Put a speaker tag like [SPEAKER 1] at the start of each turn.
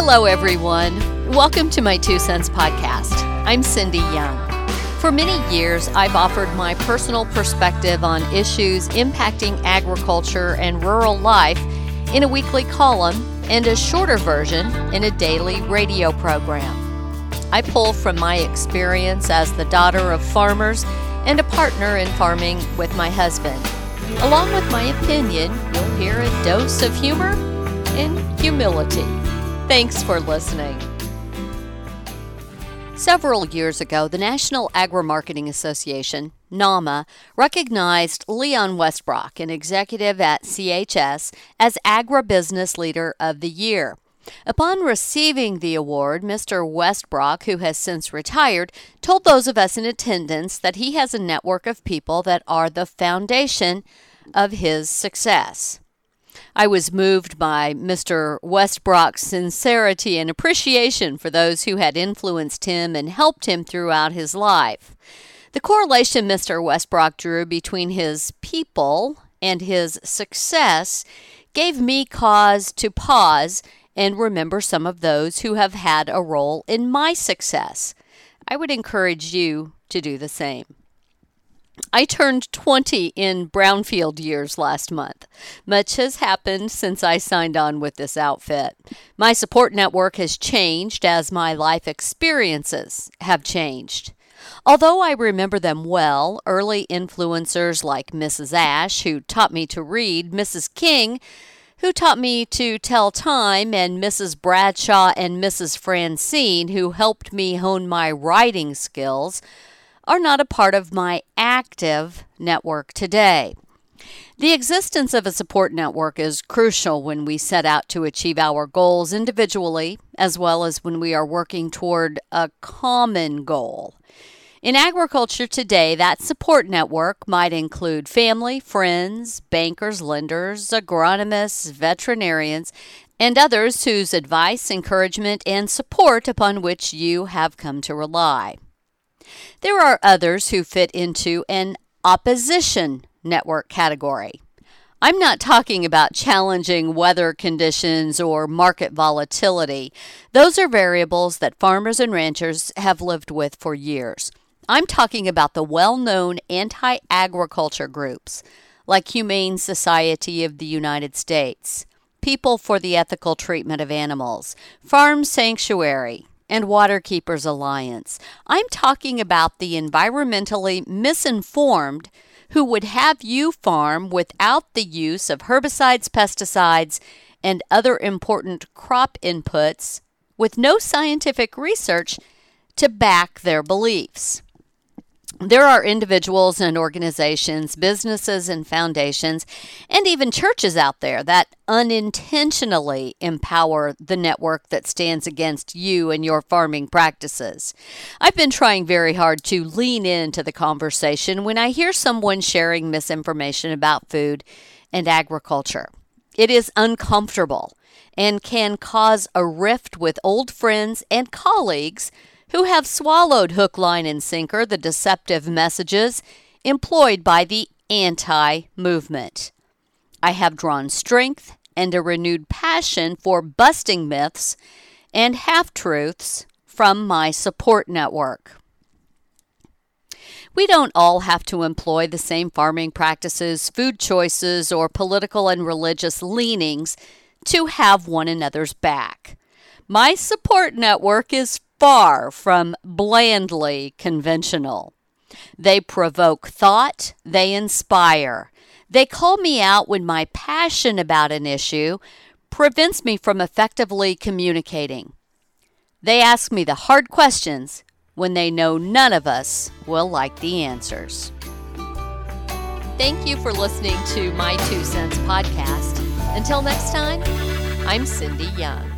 [SPEAKER 1] Hello, everyone. Welcome to my Two Cents podcast. I'm Cindy Young. For many years, I've offered my personal perspective on issues impacting agriculture and rural life in a weekly column and a shorter version in a daily radio program. I pull from my experience as the daughter of farmers and a partner in farming with my husband. Along with my opinion, you'll hear a dose of humor and humility. Thanks for listening. Several years ago, the National Agri-Marketing Association, NAMA, recognized Leon Westbrock, an executive at CHS, as Agribusiness Leader of the Year. Upon receiving the award, Mr. Westbrock, who has since retired, told those of us in attendance that he has a network of people that are the foundation of his success. I was moved by Mr. Westbrock's sincerity and appreciation for those who had influenced him and helped him throughout his life. The correlation Mr. Westbrock drew between his people and his success gave me cause to pause and remember some of those who have had a role in my success. I would encourage you to do the same. I turned 20 in brownfield years last month. Much has happened since I signed on with this outfit. My support network has changed as my life experiences have changed. Although I remember them well, early influencers like Mrs. Ash, who taught me to read, Mrs. King, who taught me to tell time, and Mrs. Bradshaw and Mrs. Francine, who helped me hone my writing skills, are not a part of my active network today. The existence of a support network is crucial when we set out to achieve our goals individually, as well as when we are working toward a common goal. In agriculture today, that support network might include family, friends, bankers, lenders, agronomists, veterinarians, and others whose advice, encouragement, and support upon which you have come to rely. There are others who fit into an opposition network category. I'm not talking about challenging weather conditions or market volatility. Those are variables that farmers and ranchers have lived with for years. I'm talking about the well known anti agriculture groups like Humane Society of the United States, People for the Ethical Treatment of Animals, Farm Sanctuary, and Waterkeepers Alliance. I'm talking about the environmentally misinformed who would have you farm without the use of herbicides, pesticides, and other important crop inputs with no scientific research to back their beliefs there are individuals and organizations, businesses and foundations, and even churches out there that unintentionally empower the network that stands against you and your farming practices. I've been trying very hard to lean into the conversation when I hear someone sharing misinformation about food and agriculture. It is uncomfortable and can cause a rift with old friends and colleagues who have swallowed hook, line, and sinker the deceptive messages employed by the anti movement. I have drawn strength and a renewed passion for busting myths and half truths from my support network. We don't all have to employ the same farming practices, food choices, or political and religious leanings to have one another's back. My support network is far from blandly conventional. They provoke thought, they inspire. They call me out when my passion about an issue prevents me from effectively communicating. They ask me the hard questions when they know none of us will like the answers. Thank you for listening to my Two Cents podcast. Until next time, I'm Cindy Young.